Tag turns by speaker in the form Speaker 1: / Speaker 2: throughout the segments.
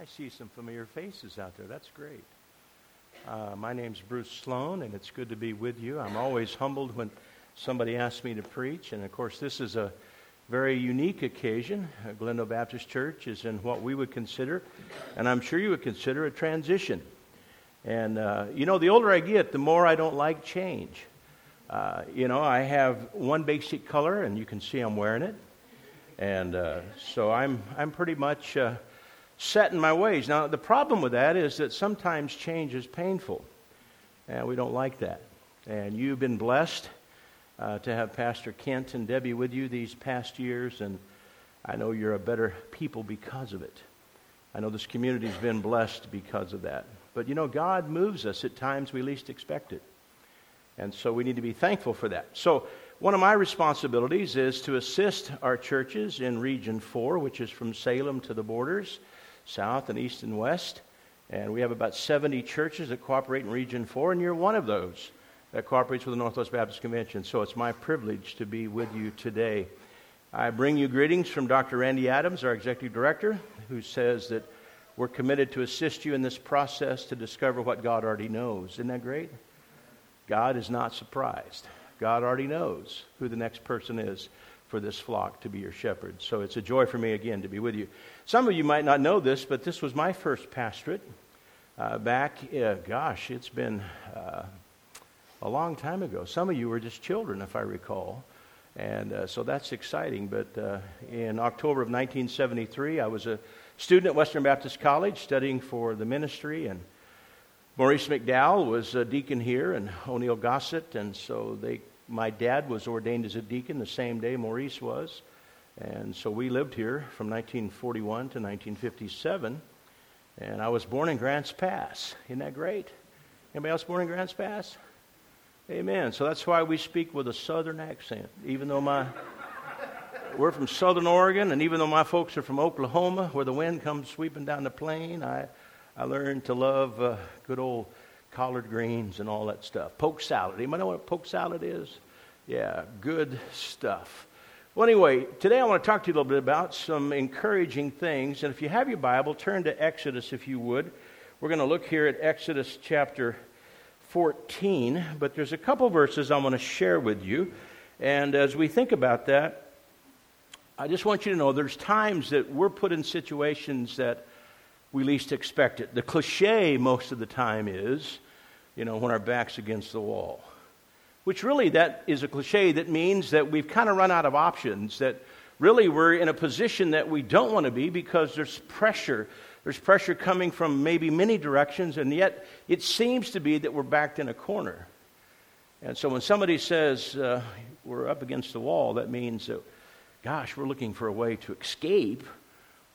Speaker 1: I see some familiar faces out there. That's great. Uh, my name's Bruce Sloan, and it's good to be with you. I'm always humbled when somebody asks me to preach, and of course, this is a very unique occasion. Uh, Glendale Baptist Church is in what we would consider, and I'm sure you would consider, a transition. And, uh, you know, the older I get, the more I don't like change. Uh, you know, I have one basic color, and you can see I'm wearing it. And uh, so I'm, I'm pretty much uh, set in my ways. Now, the problem with that is that sometimes change is painful, and we don't like that. And you've been blessed uh, to have Pastor Kent and Debbie with you these past years, and I know you're a better people because of it. I know this community's been blessed because of that. But you know, God moves us at times we least expect it. And so we need to be thankful for that. So, one of my responsibilities is to assist our churches in Region 4, which is from Salem to the borders south and east and west. And we have about 70 churches that cooperate in Region 4, and you're one of those that cooperates with the Northwest Baptist Convention. So it's my privilege to be with you today. I bring you greetings from Dr. Randy Adams, our executive director, who says that we're committed to assist you in this process to discover what God already knows. Isn't that great? God is not surprised. God already knows who the next person is for this flock to be your shepherd. So it's a joy for me again to be with you. Some of you might not know this, but this was my first pastorate uh, back, uh, gosh, it's been uh, a long time ago. Some of you were just children, if I recall. And uh, so that's exciting. But uh, in October of 1973, I was a student at Western Baptist College studying for the ministry. And Maurice McDowell was a deacon here, and O'Neill Gossett. And so they my dad was ordained as a deacon the same day Maurice was. And so we lived here from 1941 to 1957. And I was born in Grants Pass. Isn't that great? Anybody else born in Grants Pass? Amen. So that's why we speak with a southern accent. Even though my we're from southern Oregon, and even though my folks are from Oklahoma, where the wind comes sweeping down the plain, I, I learned to love uh, good old collard greens and all that stuff. Poke salad. Anybody know what poke salad is? Yeah, good stuff. Well, anyway, today I want to talk to you a little bit about some encouraging things. And if you have your Bible, turn to Exodus if you would. We're going to look here at Exodus chapter 14, but there's a couple verses I want to share with you. And as we think about that, I just want you to know there's times that we're put in situations that we least expect it. The cliche most of the time is you know, when our back's against the wall. Which really, that is a cliche that means that we've kind of run out of options, that really we're in a position that we don't want to be because there's pressure. There's pressure coming from maybe many directions, and yet it seems to be that we're backed in a corner. And so when somebody says uh, we're up against the wall, that means that, gosh, we're looking for a way to escape,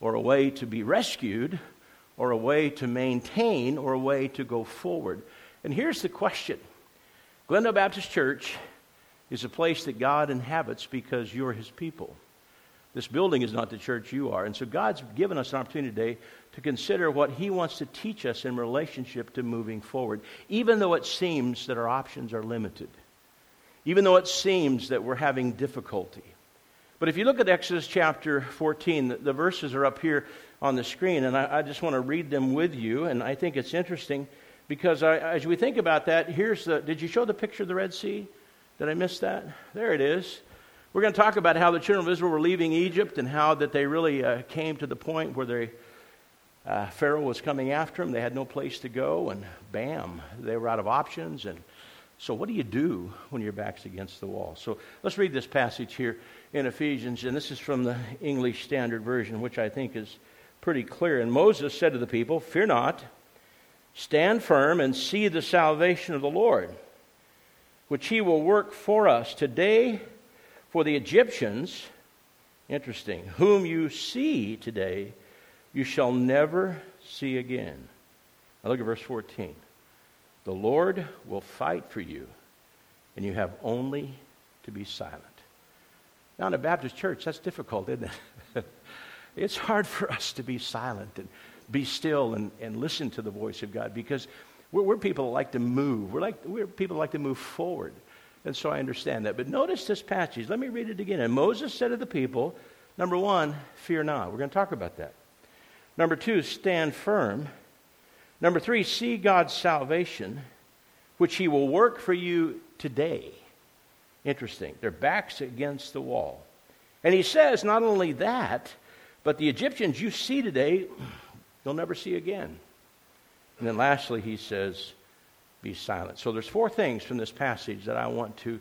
Speaker 1: or a way to be rescued, or a way to maintain, or a way to go forward. And here's the question Glendale Baptist Church is a place that God inhabits because you're his people. This building is not the church you are. And so God's given us an opportunity today to consider what he wants to teach us in relationship to moving forward, even though it seems that our options are limited, even though it seems that we're having difficulty. But if you look at Exodus chapter 14, the, the verses are up here on the screen, and I, I just want to read them with you. And I think it's interesting because I, as we think about that, here's the. Did you show the picture of the Red Sea? Did I miss that? There it is. We're going to talk about how the children of Israel were leaving Egypt and how that they really uh, came to the point where they, uh, Pharaoh was coming after them. They had no place to go, and bam, they were out of options. And so, what do you do when your back's against the wall? So, let's read this passage here in Ephesians, and this is from the English Standard Version, which I think is pretty clear. And Moses said to the people, Fear not. Stand firm and see the salvation of the Lord, which he will work for us. Today, for the Egyptians, interesting, whom you see today, you shall never see again. Now look at verse 14. The Lord will fight for you, and you have only to be silent. Now, in a Baptist church, that's difficult, isn't it? it's hard for us to be silent and be still and, and listen to the voice of God because we're, we're people that like to move. We're, like, we're people that like to move forward. And so I understand that. But notice this passage. Let me read it again. And Moses said to the people, number one, fear not. We're going to talk about that. Number two, stand firm. Number three, see God's salvation, which He will work for you today. Interesting. Their backs against the wall. And He says not only that, but the Egyptians you see today, you'll never see again. And then lastly, He says, be silent. So there's four things from this passage that I want to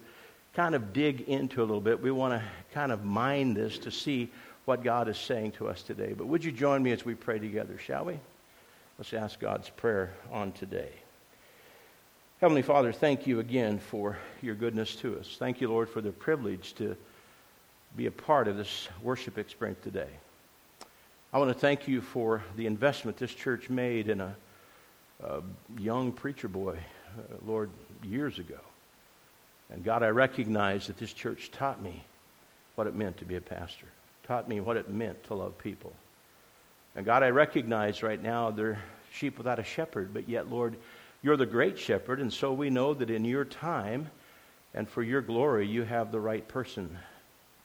Speaker 1: kind of dig into a little bit. We want to kind of mine this to see what God is saying to us today. But would you join me as we pray together, shall we? Let's ask God's prayer on today. Heavenly Father, thank you again for your goodness to us. Thank you, Lord, for the privilege to be a part of this worship experience today. I want to thank you for the investment this church made in a a young preacher boy, uh, Lord, years ago. And God, I recognize that this church taught me what it meant to be a pastor, taught me what it meant to love people. And God, I recognize right now they're sheep without a shepherd, but yet, Lord, you're the great shepherd, and so we know that in your time and for your glory, you have the right person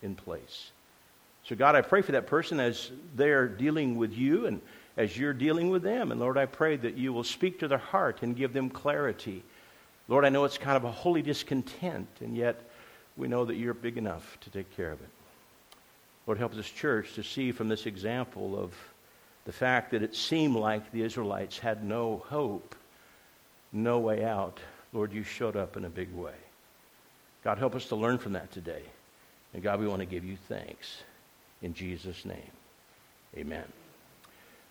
Speaker 1: in place. So, God, I pray for that person as they're dealing with you and as you're dealing with them. And Lord, I pray that you will speak to their heart and give them clarity. Lord, I know it's kind of a holy discontent, and yet we know that you're big enough to take care of it. Lord, help this church to see from this example of the fact that it seemed like the Israelites had no hope, no way out. Lord, you showed up in a big way. God, help us to learn from that today. And God, we want to give you thanks. In Jesus' name, amen.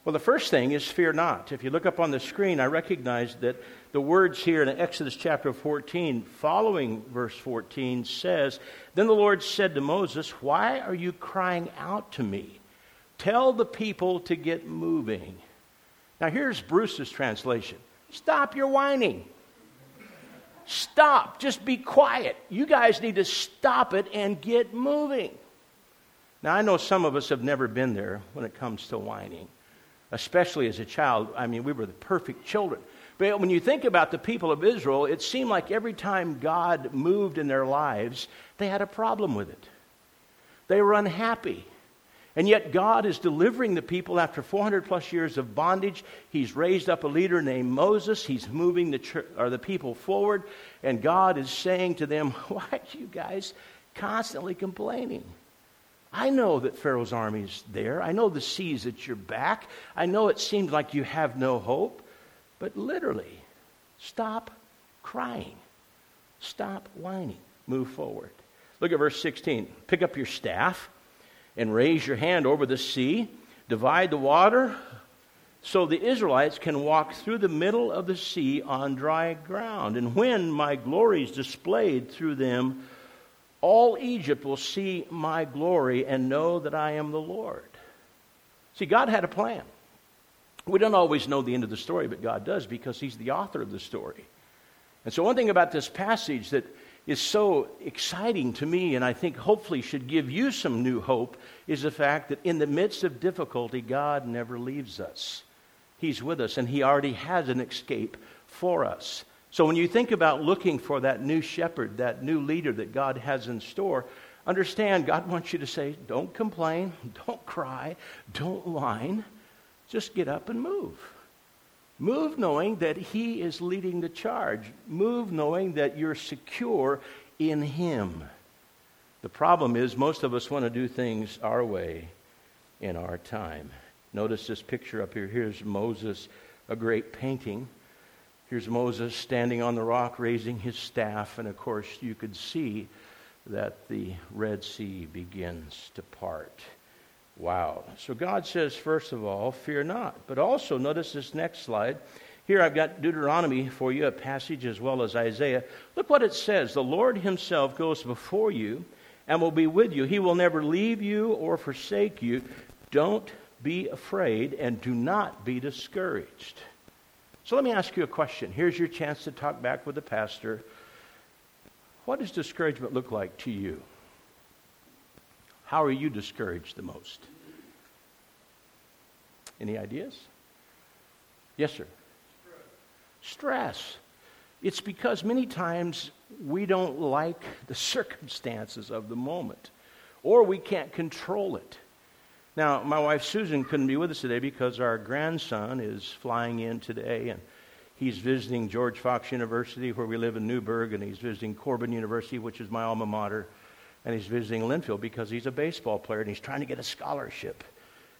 Speaker 1: Well, the first thing is fear not. If you look up on the screen, I recognize that the words here in Exodus chapter 14, following verse 14, says, Then the Lord said to Moses, Why are you crying out to me? Tell the people to get moving. Now, here's Bruce's translation Stop your whining. Stop. Just be quiet. You guys need to stop it and get moving. Now, I know some of us have never been there when it comes to whining especially as a child. I mean, we were the perfect children. But when you think about the people of Israel, it seemed like every time God moved in their lives, they had a problem with it. They were unhappy. And yet, God is delivering the people after 400 plus years of bondage. He's raised up a leader named Moses. He's moving the, church, or the people forward. And God is saying to them, Why are you guys constantly complaining? I know that Pharaoh's army is there. I know the sea's at your back. I know it seems like you have no hope. But literally, stop crying. Stop whining. Move forward. Look at verse 16. Pick up your staff and raise your hand over the sea. Divide the water so the Israelites can walk through the middle of the sea on dry ground. And when my glory is displayed through them, all Egypt will see my glory and know that I am the Lord. See, God had a plan. We don't always know the end of the story, but God does because He's the author of the story. And so, one thing about this passage that is so exciting to me, and I think hopefully should give you some new hope, is the fact that in the midst of difficulty, God never leaves us. He's with us, and He already has an escape for us. So when you think about looking for that new shepherd, that new leader that God has in store, understand God wants you to say, don't complain, don't cry, don't whine. Just get up and move. Move knowing that He is leading the charge. Move knowing that you're secure in Him. The problem is, most of us want to do things our way in our time. Notice this picture up here. Here's Moses, a great painting. Here's Moses standing on the rock, raising his staff, and of course, you could see that the Red Sea begins to part. Wow. So God says, first of all, fear not. But also, notice this next slide. Here I've got Deuteronomy for you, a passage as well as Isaiah. Look what it says The Lord Himself goes before you and will be with you. He will never leave you or forsake you. Don't be afraid and do not be discouraged. So let me ask you a question. Here's your chance to talk back with the pastor. What does discouragement look like to you? How are you discouraged the most? Any ideas? Yes, sir. Stress. It's because many times we don't like the circumstances of the moment, or we can't control it. Now, my wife Susan couldn't be with us today because our grandson is flying in today, and he's visiting George Fox University, where we live in Newberg, and he's visiting Corban University, which is my alma mater, and he's visiting Linfield because he's a baseball player and he's trying to get a scholarship.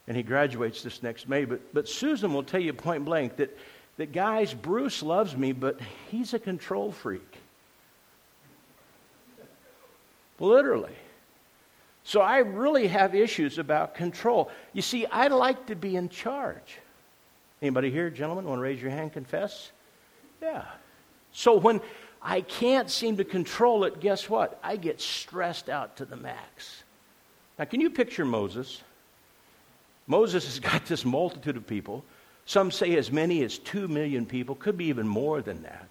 Speaker 1: And he graduates this next May. But, but Susan will tell you point blank that, that, guys, Bruce loves me, but he's a control freak. Literally. So I really have issues about control. You see, I like to be in charge. Anybody here, gentlemen, want to raise your hand, confess? Yeah. So when I can't seem to control it, guess what? I get stressed out to the max. Now, can you picture Moses? Moses has got this multitude of people. Some say as many as two million people, could be even more than that.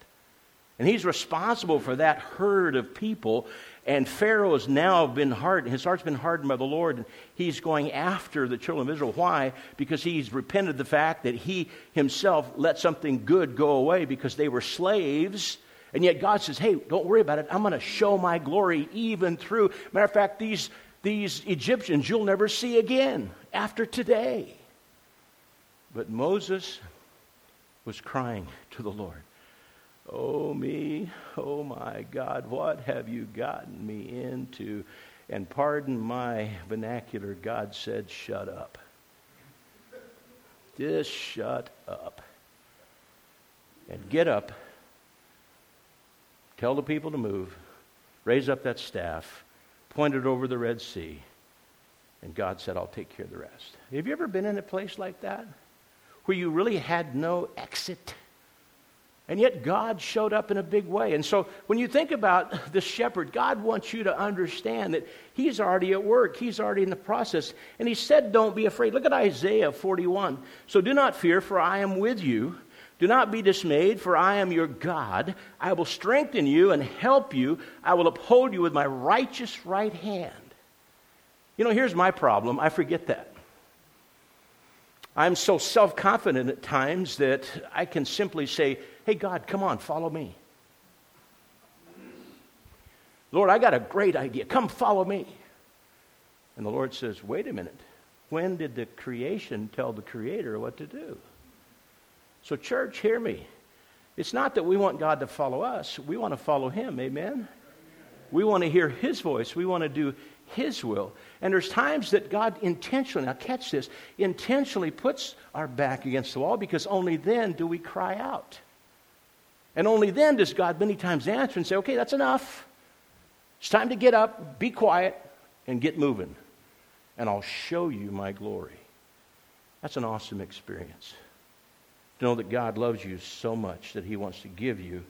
Speaker 1: And he's responsible for that herd of people. And Pharaoh has now been hardened. His heart's been hardened by the Lord. And he's going after the children of Israel. Why? Because he's repented the fact that he himself let something good go away because they were slaves. And yet God says, hey, don't worry about it. I'm going to show my glory even through. Matter of fact, these, these Egyptians you'll never see again after today. But Moses was crying to the Lord. Oh, me, oh my God, what have you gotten me into? And pardon my vernacular, God said, shut up. Just shut up. And get up, tell the people to move, raise up that staff, point it over the Red Sea, and God said, I'll take care of the rest. Have you ever been in a place like that? Where you really had no exit? And yet God showed up in a big way. And so when you think about the shepherd, God wants you to understand that He's already at work, He's already in the process. And He said, Don't be afraid. Look at Isaiah 41. So do not fear, for I am with you. Do not be dismayed, for I am your God. I will strengthen you and help you. I will uphold you with my righteous right hand. You know, here's my problem I forget that. I'm so self confident at times that I can simply say, Hey, God, come on, follow me. Lord, I got a great idea. Come follow me. And the Lord says, Wait a minute. When did the creation tell the Creator what to do? So, church, hear me. It's not that we want God to follow us, we want to follow Him. Amen? We want to hear His voice, we want to do His will. And there's times that God intentionally, now catch this, intentionally puts our back against the wall because only then do we cry out. And only then does God many times answer and say, okay, that's enough. It's time to get up, be quiet, and get moving. And I'll show you my glory. That's an awesome experience. To know that God loves you so much that he wants to give you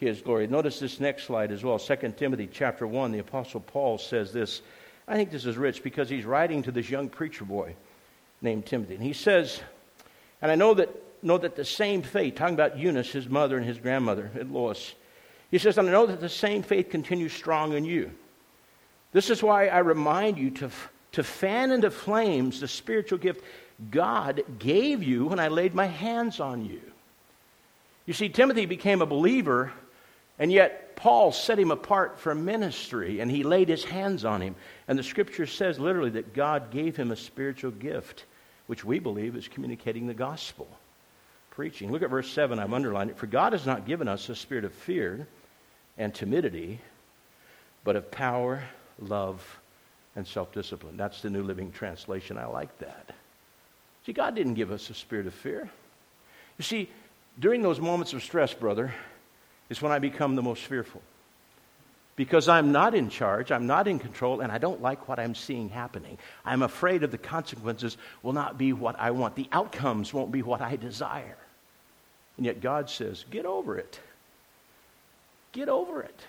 Speaker 1: his glory. Notice this next slide as well. 2 Timothy chapter 1, the Apostle Paul says this. I think this is rich because he's writing to this young preacher boy named Timothy. And he says, and I know that know that the same faith, talking about Eunice, his mother, and his grandmother, and Lois, he says, I know that the same faith continues strong in you. This is why I remind you to, to fan into flames the spiritual gift God gave you when I laid my hands on you. You see, Timothy became a believer, and yet Paul set him apart for ministry, and he laid his hands on him. And the scripture says literally that God gave him a spiritual gift, which we believe is communicating the gospel preaching. Look at verse 7. I've underlined it. For God has not given us a spirit of fear and timidity, but of power, love, and self discipline. That's the New Living Translation. I like that. See, God didn't give us a spirit of fear. You see, during those moments of stress, brother, is when I become the most fearful. Because I'm not in charge, I'm not in control, and I don't like what I'm seeing happening. I'm afraid of the consequences will not be what I want. The outcomes won't be what I desire. And yet God says, get over it. Get over it.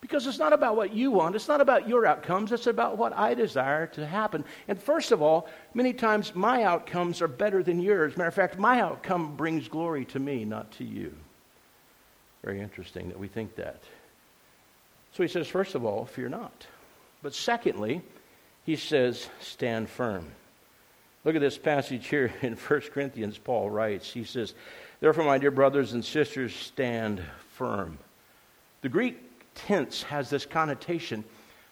Speaker 1: Because it's not about what you want, it's not about your outcomes, it's about what I desire to happen. And first of all, many times my outcomes are better than yours. Matter of fact, my outcome brings glory to me, not to you. Very interesting that we think that. So he says, first of all, fear not. But secondly, he says, stand firm. Look at this passage here in 1 Corinthians, Paul writes. He says, Therefore, my dear brothers and sisters, stand firm. The Greek tense has this connotation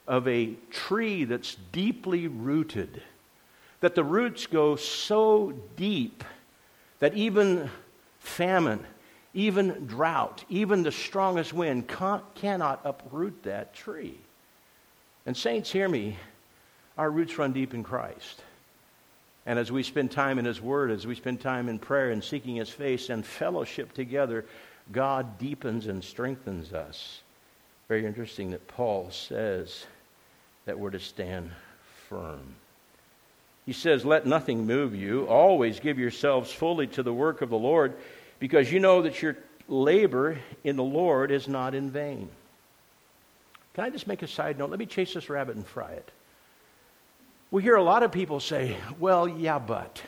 Speaker 1: of a tree that's deeply rooted. that the roots go so deep that even famine, even drought, even the strongest wind cannot uproot that tree. And, saints, hear me. Our roots run deep in Christ. And as we spend time in His Word, as we spend time in prayer and seeking His face and fellowship together, God deepens and strengthens us. Very interesting that Paul says that we're to stand firm. He says, Let nothing move you. Always give yourselves fully to the work of the Lord, because you know that your labor in the Lord is not in vain. Can I just make a side note? Let me chase this rabbit and fry it. We hear a lot of people say, Well, yeah, but.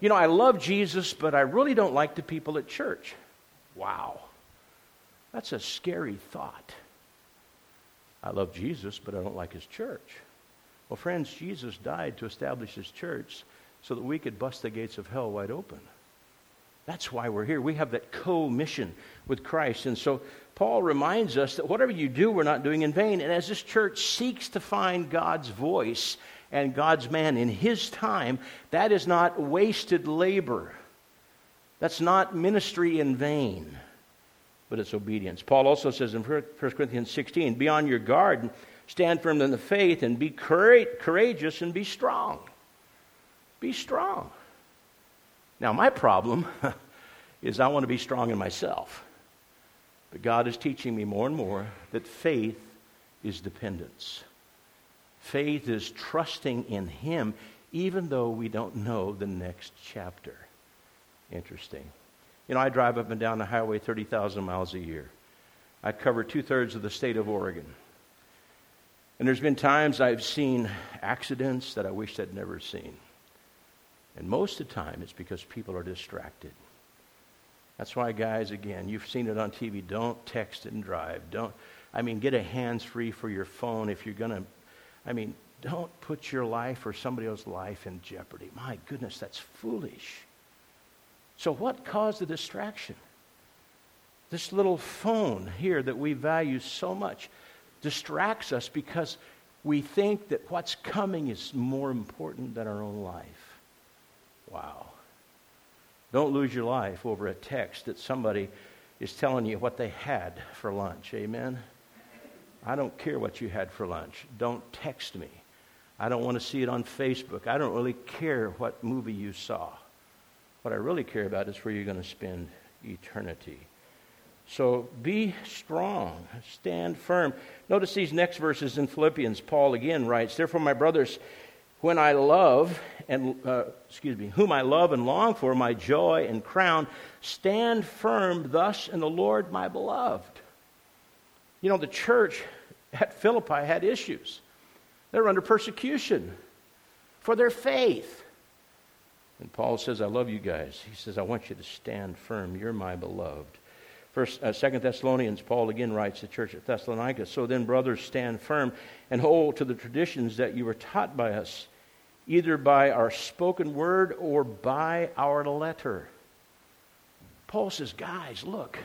Speaker 1: You know, I love Jesus, but I really don't like the people at church. Wow. That's a scary thought. I love Jesus, but I don't like his church. Well, friends, Jesus died to establish his church so that we could bust the gates of hell wide open. That's why we're here. We have that co mission with Christ. And so Paul reminds us that whatever you do, we're not doing in vain. And as this church seeks to find God's voice and God's man in his time, that is not wasted labor. That's not ministry in vain, but it's obedience. Paul also says in 1 Corinthians 16, Be on your guard, and stand firm in the faith, and be courageous and be strong. Be strong. Now, my problem is I want to be strong in myself. But God is teaching me more and more that faith is dependence. Faith is trusting in Him even though we don't know the next chapter. Interesting. You know, I drive up and down the highway 30,000 miles a year. I cover two thirds of the state of Oregon. And there's been times I've seen accidents that I wish I'd never seen. And most of the time, it's because people are distracted. That's why, guys, again, you've seen it on TV. Don't text and drive. Don't, I mean, get a hands free for your phone if you're going to, I mean, don't put your life or somebody else's life in jeopardy. My goodness, that's foolish. So, what caused the distraction? This little phone here that we value so much distracts us because we think that what's coming is more important than our own life. Wow. Don't lose your life over a text that somebody is telling you what they had for lunch. Amen? I don't care what you had for lunch. Don't text me. I don't want to see it on Facebook. I don't really care what movie you saw. What I really care about is where you're going to spend eternity. So be strong, stand firm. Notice these next verses in Philippians. Paul again writes, Therefore, my brothers, when I love and uh, excuse me, whom I love and long for, my joy and crown, stand firm thus in the Lord, my beloved. You know, the church at Philippi had issues. They were under persecution for their faith. And Paul says, I love you guys. He says, I want you to stand firm. You're my beloved. First, uh, Second Thessalonians, Paul again writes the church at Thessalonica. So then, brothers, stand firm and hold to the traditions that you were taught by us, either by our spoken word or by our letter. Paul says, guys, look,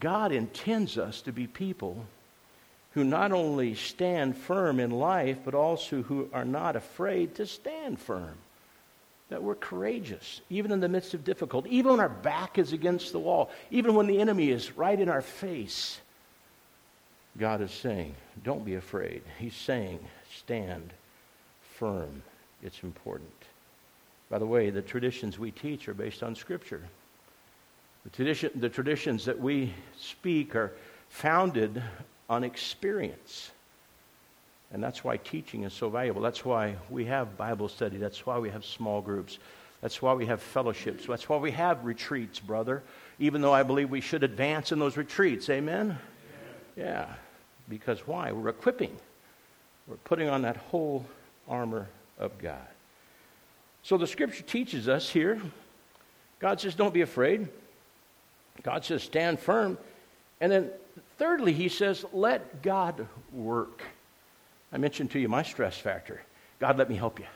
Speaker 1: God intends us to be people who not only stand firm in life, but also who are not afraid to stand firm. That we're courageous, even in the midst of difficulty, even when our back is against the wall, even when the enemy is right in our face. God is saying, don't be afraid. He's saying, stand firm. It's important. By the way, the traditions we teach are based on Scripture. The, tradition, the traditions that we speak are founded on experience. And that's why teaching is so valuable. That's why we have Bible study. That's why we have small groups. That's why we have fellowships. That's why we have retreats, brother. Even though I believe we should advance in those retreats. Amen? Yeah. yeah. Because why? We're equipping. We're putting on that whole armor of God. So the scripture teaches us here God says, don't be afraid. God says, stand firm. And then thirdly, he says, let God work. I mentioned to you my stress factor. God, let me help you.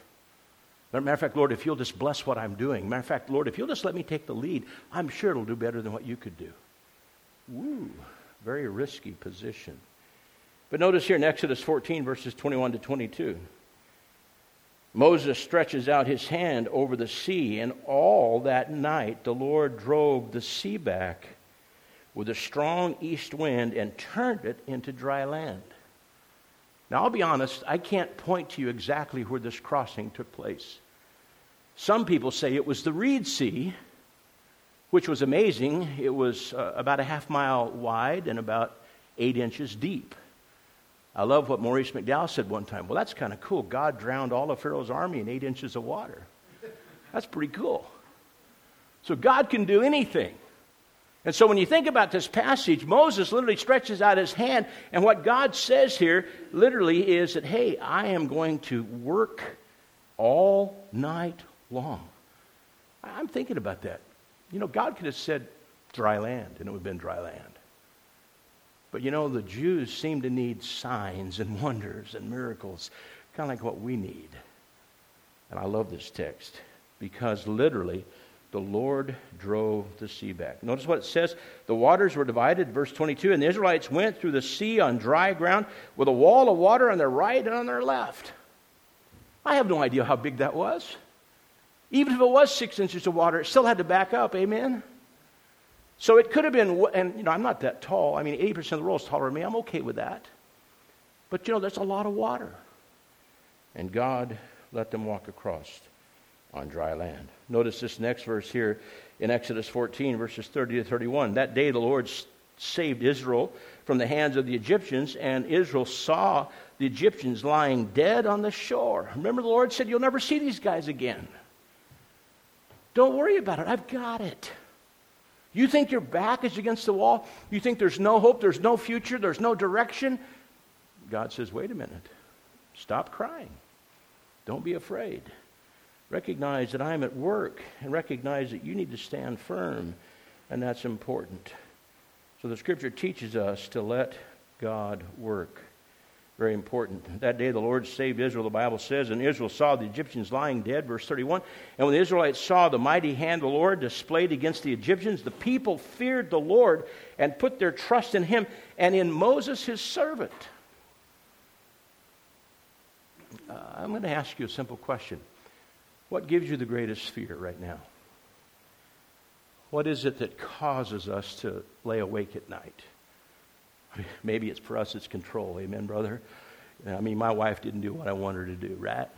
Speaker 1: Matter of fact, Lord, if you'll just bless what I'm doing. Matter of fact, Lord, if you'll just let me take the lead, I'm sure it'll do better than what you could do. Woo, very risky position. But notice here in Exodus 14, verses 21 to 22. Moses stretches out his hand over the sea, and all that night the Lord drove the sea back with a strong east wind and turned it into dry land. Now, I'll be honest, I can't point to you exactly where this crossing took place. Some people say it was the Reed Sea, which was amazing. It was uh, about a half mile wide and about eight inches deep. I love what Maurice McDowell said one time. Well, that's kind of cool. God drowned all of Pharaoh's army in eight inches of water. That's pretty cool. So God can do anything. And so when you think about this passage, Moses literally stretches out his hand, and what God says here literally is that, hey, I am going to work all night long. I'm thinking about that. You know, God could have said dry land, and it would have been dry land. But you know, the Jews seem to need signs and wonders and miracles, kind of like what we need. And I love this text because literally, the Lord drove the sea back. Notice what it says. The waters were divided, verse 22, and the Israelites went through the sea on dry ground with a wall of water on their right and on their left. I have no idea how big that was. Even if it was six inches of water, it still had to back up. Amen? So it could have been, and you know, I'm not that tall. I mean, 80% of the world is taller than me. I'm okay with that. But you know, that's a lot of water. And God let them walk across on dry land. Notice this next verse here in Exodus 14, verses 30 to 31. That day the Lord saved Israel from the hands of the Egyptians, and Israel saw the Egyptians lying dead on the shore. Remember, the Lord said, You'll never see these guys again. Don't worry about it. I've got it. You think your back is against the wall? You think there's no hope, there's no future, there's no direction? God says, wait a minute. Stop crying. Don't be afraid. Recognize that I'm at work and recognize that you need to stand firm, and that's important. So the scripture teaches us to let God work. Very important. That day the Lord saved Israel, the Bible says, and Israel saw the Egyptians lying dead, verse 31. And when the Israelites saw the mighty hand of the Lord displayed against the Egyptians, the people feared the Lord and put their trust in him and in Moses, his servant. Uh, I'm going to ask you a simple question. What gives you the greatest fear right now? What is it that causes us to lay awake at night? Maybe it's for us, it's control. Amen, brother? I mean, my wife didn't do what I wanted her to do, right?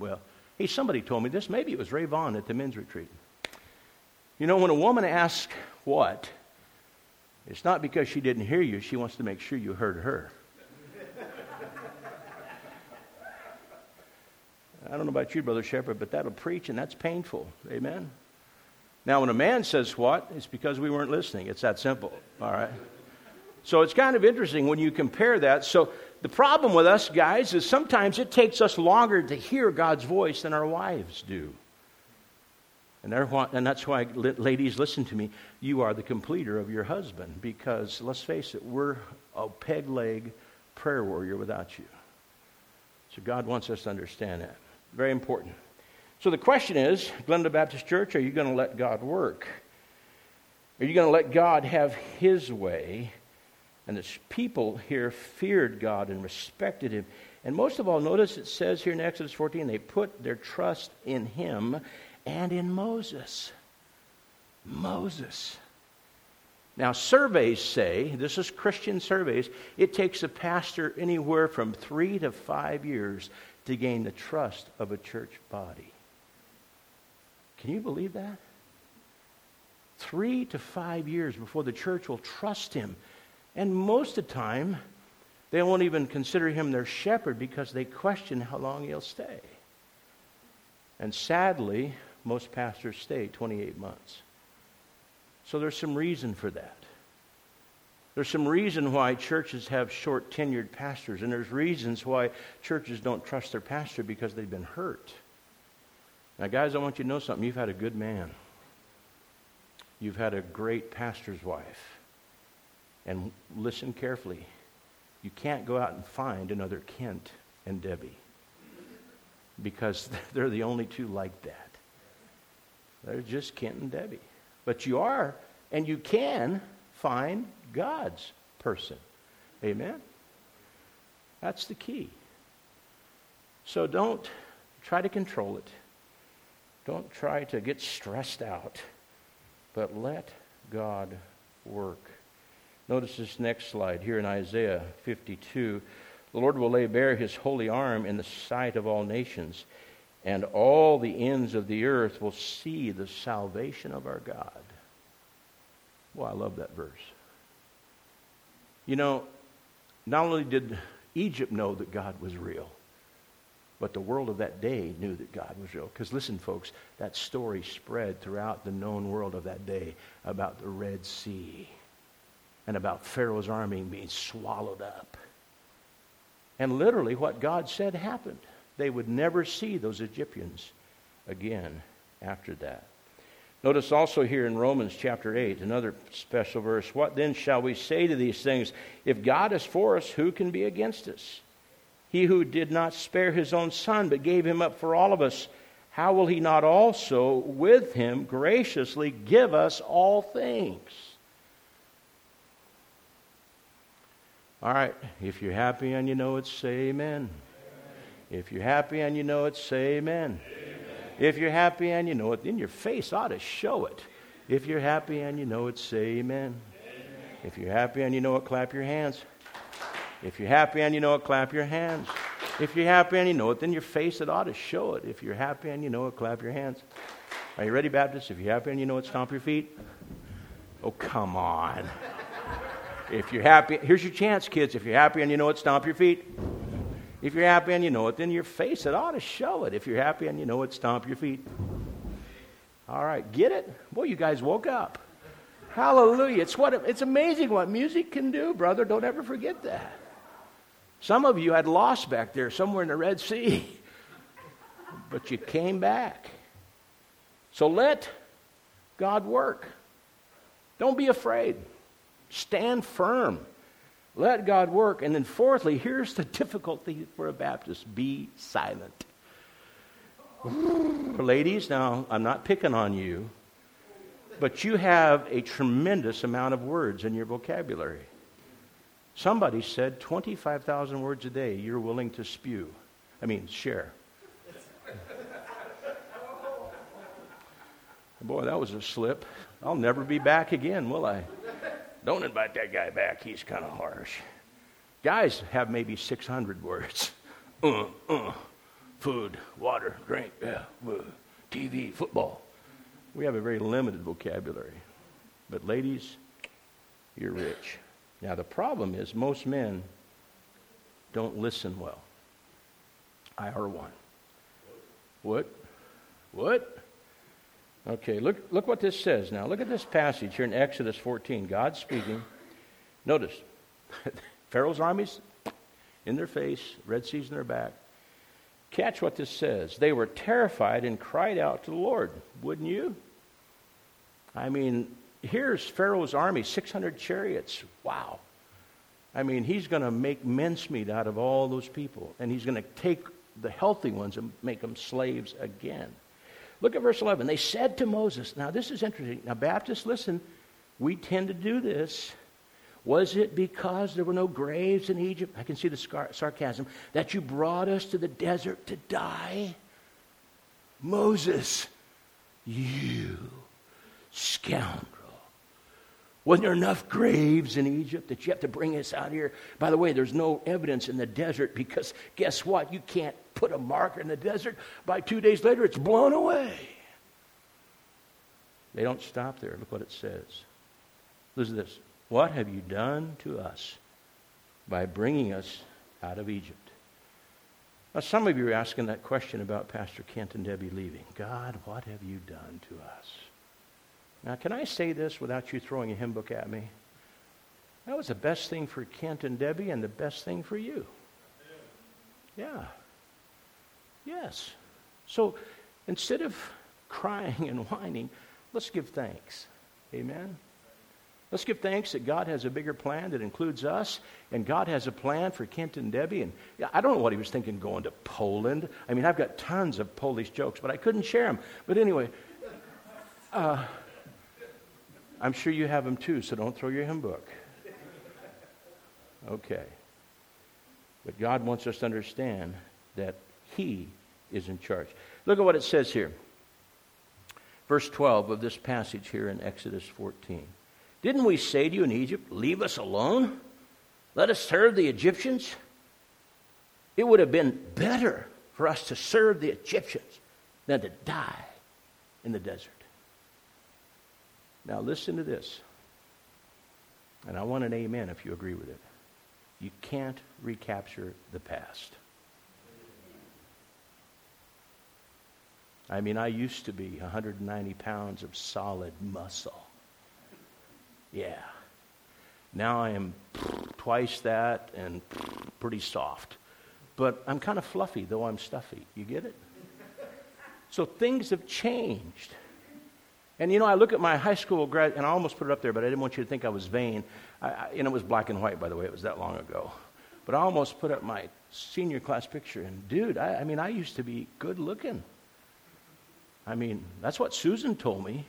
Speaker 1: Well, hey, somebody told me this. Maybe it was Ray Vaughn at the men's retreat. You know, when a woman asks what, it's not because she didn't hear you, she wants to make sure you heard her. I don't know about you, Brother Shepherd, but that'll preach and that's painful. Amen? Now, when a man says what, it's because we weren't listening. It's that simple. All right? So it's kind of interesting when you compare that. So the problem with us guys is sometimes it takes us longer to hear God's voice than our wives do. And, and that's why, ladies, listen to me. You are the completer of your husband because, let's face it, we're a peg leg prayer warrior without you. So God wants us to understand that. Very important. So the question is Glendale Baptist Church, are you going to let God work? Are you going to let God have His way? And the people here feared God and respected him. And most of all, notice it says here in Exodus 14, they put their trust in him and in Moses. Moses. Now, surveys say, this is Christian surveys, it takes a pastor anywhere from three to five years to gain the trust of a church body. Can you believe that? Three to five years before the church will trust him and most of the time, they won't even consider him their shepherd because they question how long he'll stay. And sadly, most pastors stay 28 months. So there's some reason for that. There's some reason why churches have short tenured pastors, and there's reasons why churches don't trust their pastor because they've been hurt. Now, guys, I want you to know something. You've had a good man, you've had a great pastor's wife. And listen carefully. You can't go out and find another Kent and Debbie because they're the only two like that. They're just Kent and Debbie. But you are, and you can find God's person. Amen? That's the key. So don't try to control it. Don't try to get stressed out, but let God work. Notice this next slide here in Isaiah 52. The Lord will lay bare his holy arm in the sight of all nations, and all the ends of the earth will see the salvation of our God. Well, I love that verse. You know, not only did Egypt know that God was real, but the world of that day knew that God was real. Because listen, folks, that story spread throughout the known world of that day about the Red Sea and about Pharaoh's army being swallowed up. And literally, what God said happened. They would never see those Egyptians again after that. Notice also here in Romans chapter 8, another special verse. What then shall we say to these things? If God is for us, who can be against us? He who did not spare his own son, but gave him up for all of us, how will he not also with him graciously give us all things? All right, if you're happy and you know it, say amen. amen. If you're happy and you know it, say amen. amen. If you're happy and you know it, then your face ought to show it. If you're happy and you know it, say amen. amen. If you're happy and you know it, clap your hands. If you're happy and you know it, clap your hands. If you're happy and you know it, then your face it ought to show it. If you're happy and you know it, clap your hands. Are you ready, Baptist? If you're happy and you know it, stomp your feet. Oh, come on. If you're happy, here's your chance, kids. If you're happy and you know it, stomp your feet. If you're happy and you know it, then your face it ought to show it. If you're happy and you know it, stomp your feet. All right, get it? Boy, you guys woke up. Hallelujah. It's, what, it's amazing what music can do, brother. Don't ever forget that. Some of you had lost back there somewhere in the Red Sea, but you came back. So let God work. Don't be afraid. Stand firm. Let God work. And then, fourthly, here's the difficulty for a Baptist be silent. Ladies, now, I'm not picking on you, but you have a tremendous amount of words in your vocabulary. Somebody said 25,000 words a day you're willing to spew. I mean, share. Boy, that was a slip. I'll never be back again, will I? Don't invite that guy back. He's kind of harsh. Guys have maybe 600 words. Uh, uh, food, water, drink, yeah, uh, TV, football. We have a very limited vocabulary. But ladies, you're rich. Now, the problem is most men don't listen well. I are one. What? What? Okay, look, look what this says now. Look at this passage here in Exodus 14. God speaking. Notice, Pharaoh's armies in their face, Red Sea's in their back. Catch what this says. They were terrified and cried out to the Lord. Wouldn't you? I mean, here's Pharaoh's army, 600 chariots. Wow. I mean, he's going to make mincemeat out of all those people, and he's going to take the healthy ones and make them slaves again. Look at verse 11. They said to Moses, now this is interesting. Now, Baptists, listen, we tend to do this. Was it because there were no graves in Egypt? I can see the scar- sarcasm. That you brought us to the desert to die? Moses, you scoundrel. Wasn't there enough graves in Egypt that you have to bring us out here? By the way, there's no evidence in the desert because guess what? You can't put a marker in the desert. By two days later, it's blown away. They don't stop there. Look what it says. Listen to this. What have you done to us by bringing us out of Egypt? Now, some of you are asking that question about Pastor Kent and Debbie leaving. God, what have you done to us? Now, can I say this without you throwing a hymn book at me? That was the best thing for Kent and Debbie and the best thing for you. Yeah. Yes. So instead of crying and whining, let's give thanks. Amen. Let's give thanks that God has a bigger plan that includes us, and God has a plan for Kent and Debbie. And I don't know what he was thinking going to Poland. I mean, I've got tons of Polish jokes, but I couldn't share them. But anyway, uh, I'm sure you have them too, so don't throw your hymn book. Okay. But God wants us to understand that He is in charge. Look at what it says here. Verse 12 of this passage here in Exodus 14. Didn't we say to you in Egypt, Leave us alone? Let us serve the Egyptians? It would have been better for us to serve the Egyptians than to die in the desert. Now, listen to this. And I want an amen if you agree with it. You can't recapture the past. I mean, I used to be 190 pounds of solid muscle. Yeah. Now I am twice that and pretty soft. But I'm kind of fluffy, though I'm stuffy. You get it? So things have changed. And you know, I look at my high school grad, and I almost put it up there, but I didn't want you to think I was vain. I, I, and it was black and white, by the way. It was that long ago. But I almost put up my senior class picture, and dude, I, I mean, I used to be good looking. I mean, that's what Susan told me.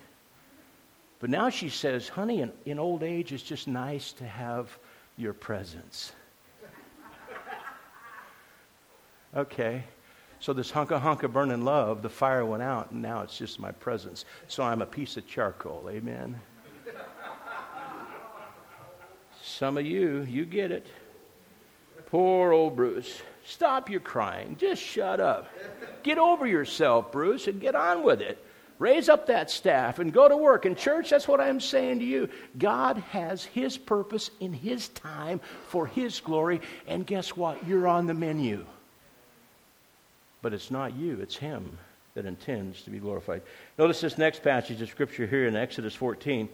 Speaker 1: But now she says, honey, in, in old age, it's just nice to have your presence. okay. So this hunka hunka burning love, the fire went out, and now it's just my presence. So I'm a piece of charcoal. Amen. Some of you, you get it. Poor old Bruce. Stop your crying. Just shut up. Get over yourself, Bruce, and get on with it. Raise up that staff and go to work. And, church, that's what I'm saying to you. God has His purpose in His time for His glory. And guess what? You're on the menu. But it's not you, it's Him that intends to be glorified. Notice this next passage of Scripture here in Exodus 14.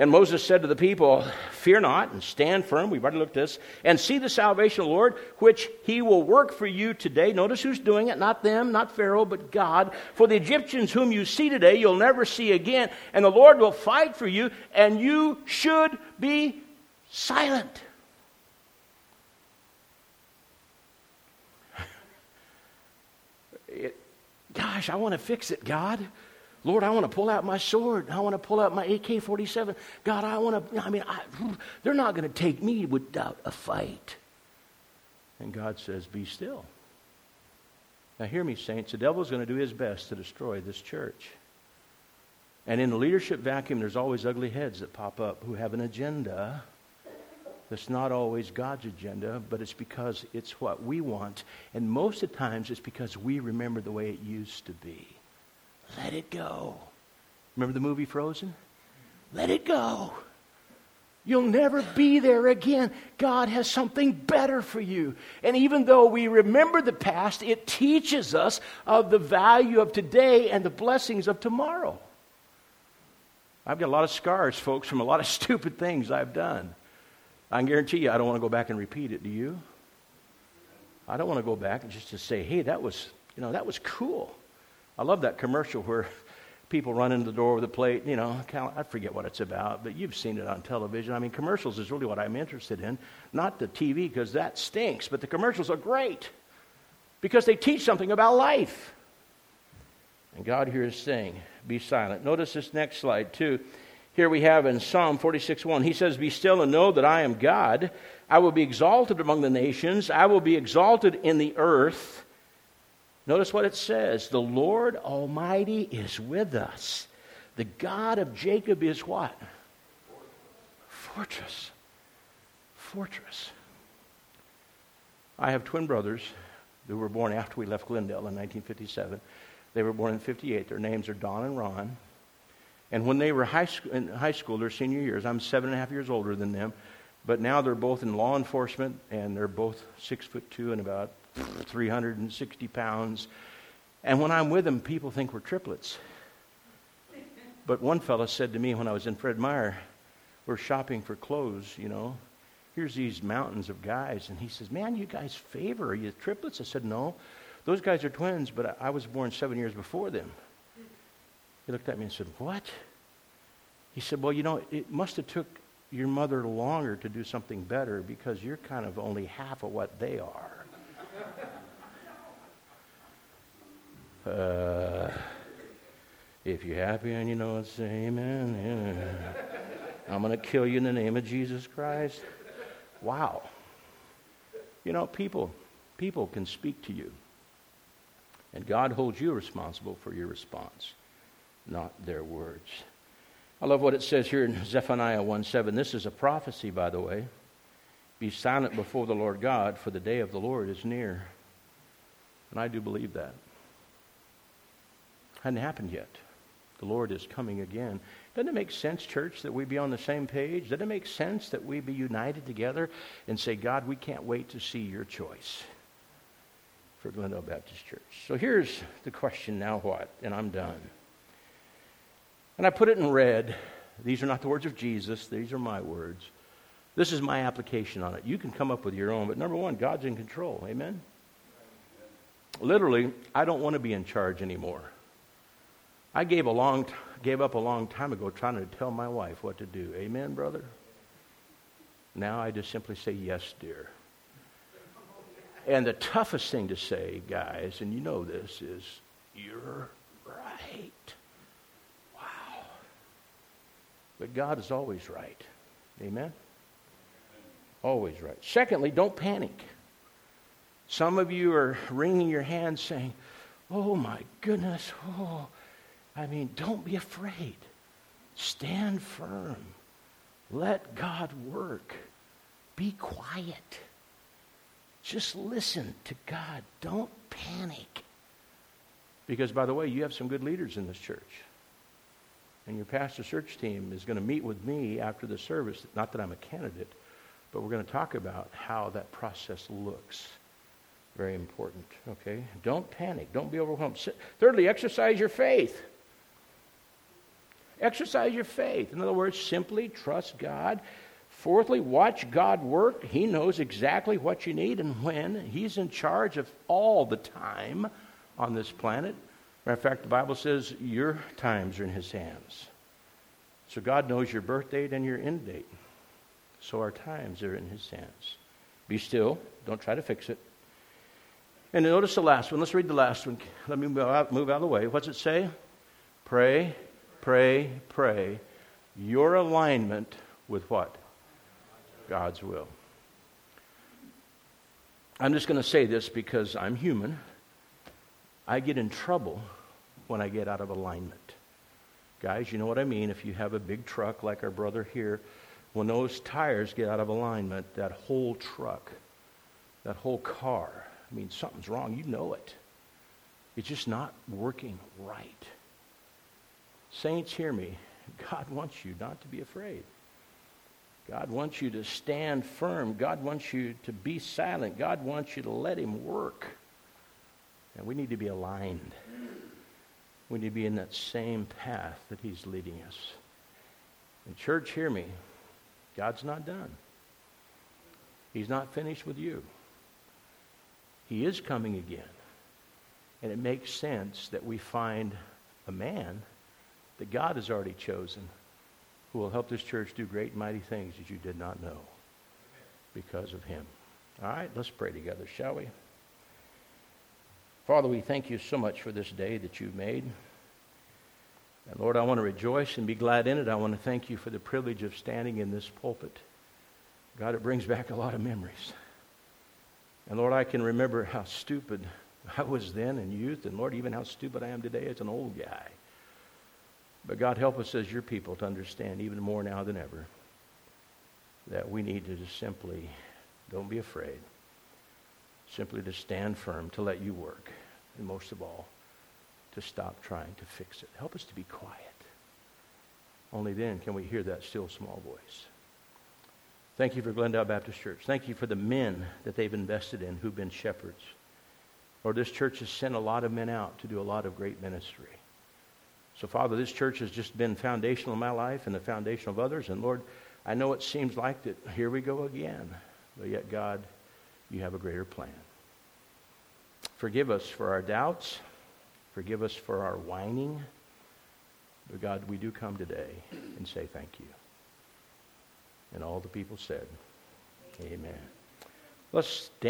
Speaker 1: And Moses said to the people, Fear not and stand firm. We've already looked at this. And see the salvation of the Lord, which he will work for you today. Notice who's doing it. Not them, not Pharaoh, but God. For the Egyptians whom you see today, you'll never see again. And the Lord will fight for you, and you should be silent. It, gosh, I want to fix it, God. Lord, I want to pull out my sword. I want to pull out my AK 47. God, I want to, I mean, I, they're not going to take me without a fight. And God says, Be still. Now, hear me, saints. The devil's going to do his best to destroy this church. And in the leadership vacuum, there's always ugly heads that pop up who have an agenda that's not always God's agenda, but it's because it's what we want. And most of the times, it's because we remember the way it used to be. Let it go. Remember the movie Frozen? Let it go. You'll never be there again. God has something better for you. And even though we remember the past, it teaches us of the value of today and the blessings of tomorrow. I've got a lot of scars, folks, from a lot of stupid things I've done. I can guarantee you I don't want to go back and repeat it. Do you? I don't want to go back and just to say, hey, that was, you know, that was cool. I love that commercial where people run into the door with a plate. You know, I forget what it's about, but you've seen it on television. I mean, commercials is really what I'm interested in, not the TV because that stinks, but the commercials are great because they teach something about life. And God here is saying, be silent. Notice this next slide, too. Here we have in Psalm 46 1, he says, Be still and know that I am God. I will be exalted among the nations, I will be exalted in the earth. Notice what it says The Lord Almighty is with us. The God of Jacob is what? Fortress. Fortress. I have twin brothers who were born after we left Glendale in 1957. They were born in 58. Their names are Don and Ron. And when they were high school, in high school, their senior years, I'm seven and a half years older than them, but now they're both in law enforcement, and they're both six foot two and about 360 pounds. And when I'm with them, people think we're triplets. But one fellow said to me when I was in Fred Meyer, we're shopping for clothes, you know. Here's these mountains of guys. And he says, Man, you guys favor. Are you triplets? I said, No. Those guys are twins, but I was born seven years before them. He looked at me and said, What? He said, Well, you know, it must have took your mother longer to do something better because you're kind of only half of what they are. Uh, if you're happy and you know it, say amen. Yeah. I'm going to kill you in the name of Jesus Christ. Wow. You know, people, people can speak to you. And God holds you responsible for your response, not their words. I love what it says here in Zephaniah 1 7. This is a prophecy, by the way. Be silent before the Lord God, for the day of the Lord is near. And I do believe that. Hadn't happened yet. The Lord is coming again. Doesn't it make sense, church, that we be on the same page? Doesn't it make sense that we be united together and say, God, we can't wait to see your choice for Glendale Baptist Church? So here's the question now what? And I'm done. And I put it in red. These are not the words of Jesus, these are my words. This is my application on it. You can come up with your own, but number one, God's in control. Amen? Literally, I don't want to be in charge anymore. I gave, a long gave up a long time ago trying to tell my wife what to do. Amen, brother? Now I just simply say, yes, dear. And the toughest thing to say, guys, and you know this, is, you're right. Wow. But God is always right. Amen? Always right. Secondly, don't panic. Some of you are wringing your hands saying, Oh my goodness, oh, I mean, don't be afraid. Stand firm. Let God work. Be quiet. Just listen to God. Don't panic. Because, by the way, you have some good leaders in this church. And your pastor search team is going to meet with me after the service. Not that I'm a candidate, but we're going to talk about how that process looks. Very important, okay? Don't panic. Don't be overwhelmed. Thirdly, exercise your faith. Exercise your faith. In other words, simply trust God. Fourthly, watch God work. He knows exactly what you need and when. He's in charge of all the time on this planet. Matter of fact, the Bible says your times are in His hands. So God knows your birth date and your end date. So our times are in His hands. Be still. Don't try to fix it. And notice the last one. Let's read the last one. Let me move out, move out of the way. What's it say? Pray pray, pray your alignment with what? God's will. I'm just going to say this because I'm human. I get in trouble when I get out of alignment. Guys, you know what I mean? If you have a big truck like our brother here, when those tires get out of alignment, that whole truck, that whole car, I mean, something's wrong. You know it. It's just not working right. Saints, hear me. God wants you not to be afraid. God wants you to stand firm. God wants you to be silent. God wants you to let Him work. And we need to be aligned. We need to be in that same path that He's leading us. And, church, hear me. God's not done. He's not finished with you. He is coming again. And it makes sense that we find a man that God has already chosen who will help this church do great mighty things that you did not know because of him. All right, let's pray together, shall we? Father, we thank you so much for this day that you've made. And Lord, I want to rejoice and be glad in it. I want to thank you for the privilege of standing in this pulpit. God, it brings back a lot of memories. And Lord, I can remember how stupid I was then in youth, and Lord, even how stupid I am today as an old guy. But God, help us as your people to understand even more now than ever that we need to just simply, don't be afraid, simply to stand firm, to let you work, and most of all, to stop trying to fix it. Help us to be quiet. Only then can we hear that still small voice. Thank you for Glendale Baptist Church. Thank you for the men that they've invested in who've been shepherds. Lord, this church has sent a lot of men out to do a lot of great ministry. So, Father, this church has just been foundational in my life and the foundation of others. And Lord, I know it seems like that here we go again. But yet, God, you have a greater plan. Forgive us for our doubts. Forgive us for our whining. But God, we do come today and say thank you. And all the people said, Amen. Let's stand.